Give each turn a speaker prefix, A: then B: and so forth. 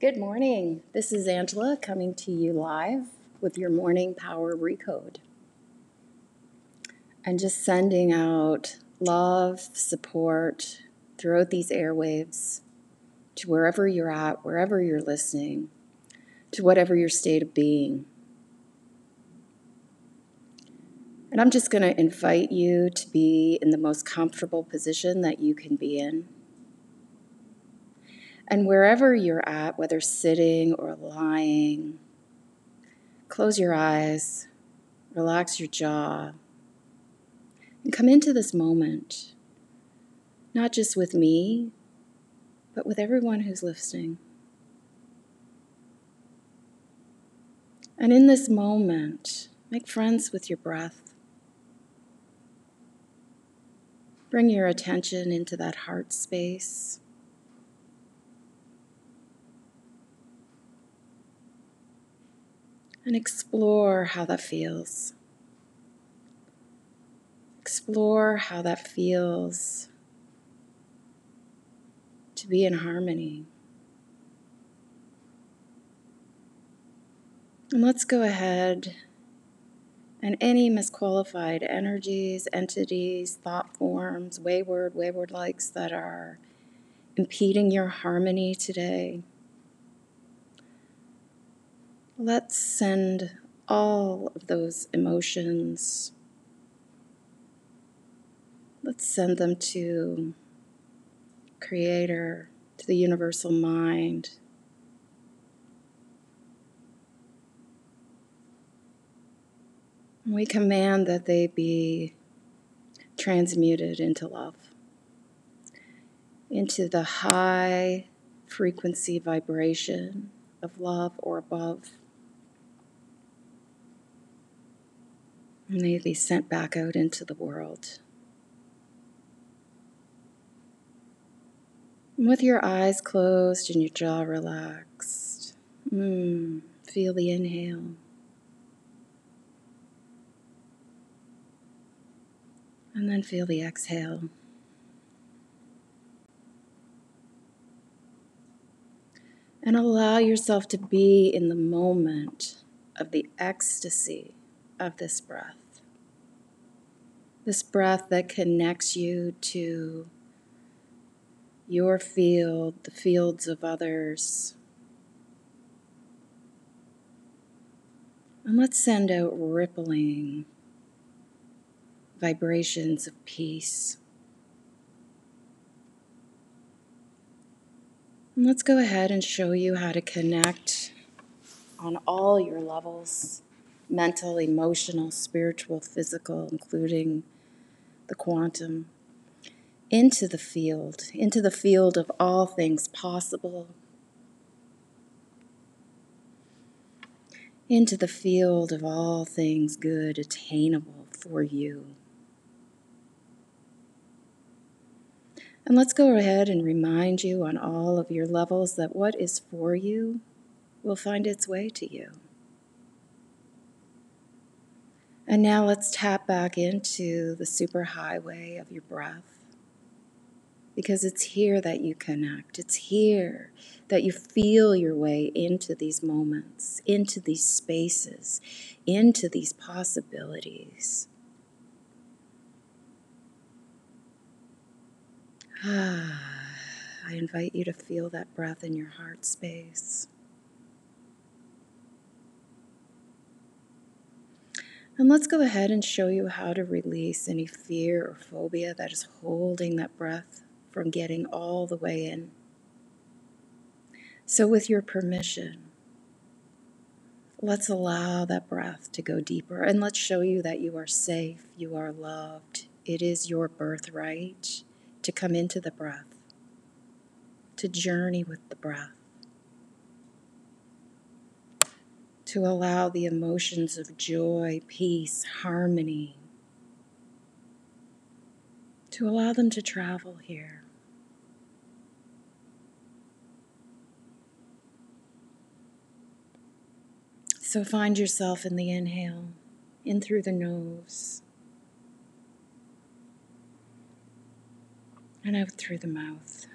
A: Good morning. This is Angela coming to you live with your morning power recode. And just sending out love, support throughout these airwaves to wherever you're at, wherever you're listening, to whatever your state of being. And I'm just going to invite you to be in the most comfortable position that you can be in. And wherever you're at, whether sitting or lying, close your eyes, relax your jaw, and come into this moment, not just with me, but with everyone who's listening. And in this moment, make friends with your breath. Bring your attention into that heart space. And explore how that feels. Explore how that feels to be in harmony. And let's go ahead and any misqualified energies, entities, thought forms, wayward, wayward likes that are impeding your harmony today Let's send all of those emotions, let's send them to Creator, to the universal mind. We command that they be transmuted into love, into the high frequency vibration of love or above. They be sent back out into the world. And with your eyes closed and your jaw relaxed, mm, feel the inhale. And then feel the exhale. And allow yourself to be in the moment of the ecstasy of this breath this breath that connects you to your field, the fields of others. And let's send out rippling vibrations of peace. And let's go ahead and show you how to connect on all your levels mental, emotional, spiritual, physical, including the quantum, into the field, into the field of all things possible, into the field of all things good, attainable for you. And let's go ahead and remind you on all of your levels that what is for you will find its way to you. And now let's tap back into the superhighway of your breath. Because it's here that you connect. It's here that you feel your way into these moments, into these spaces, into these possibilities. Ah, I invite you to feel that breath in your heart space. And let's go ahead and show you how to release any fear or phobia that is holding that breath from getting all the way in. So, with your permission, let's allow that breath to go deeper and let's show you that you are safe, you are loved. It is your birthright to come into the breath, to journey with the breath. To allow the emotions of joy, peace, harmony, to allow them to travel here. So find yourself in the inhale, in through the nose, and out through the mouth.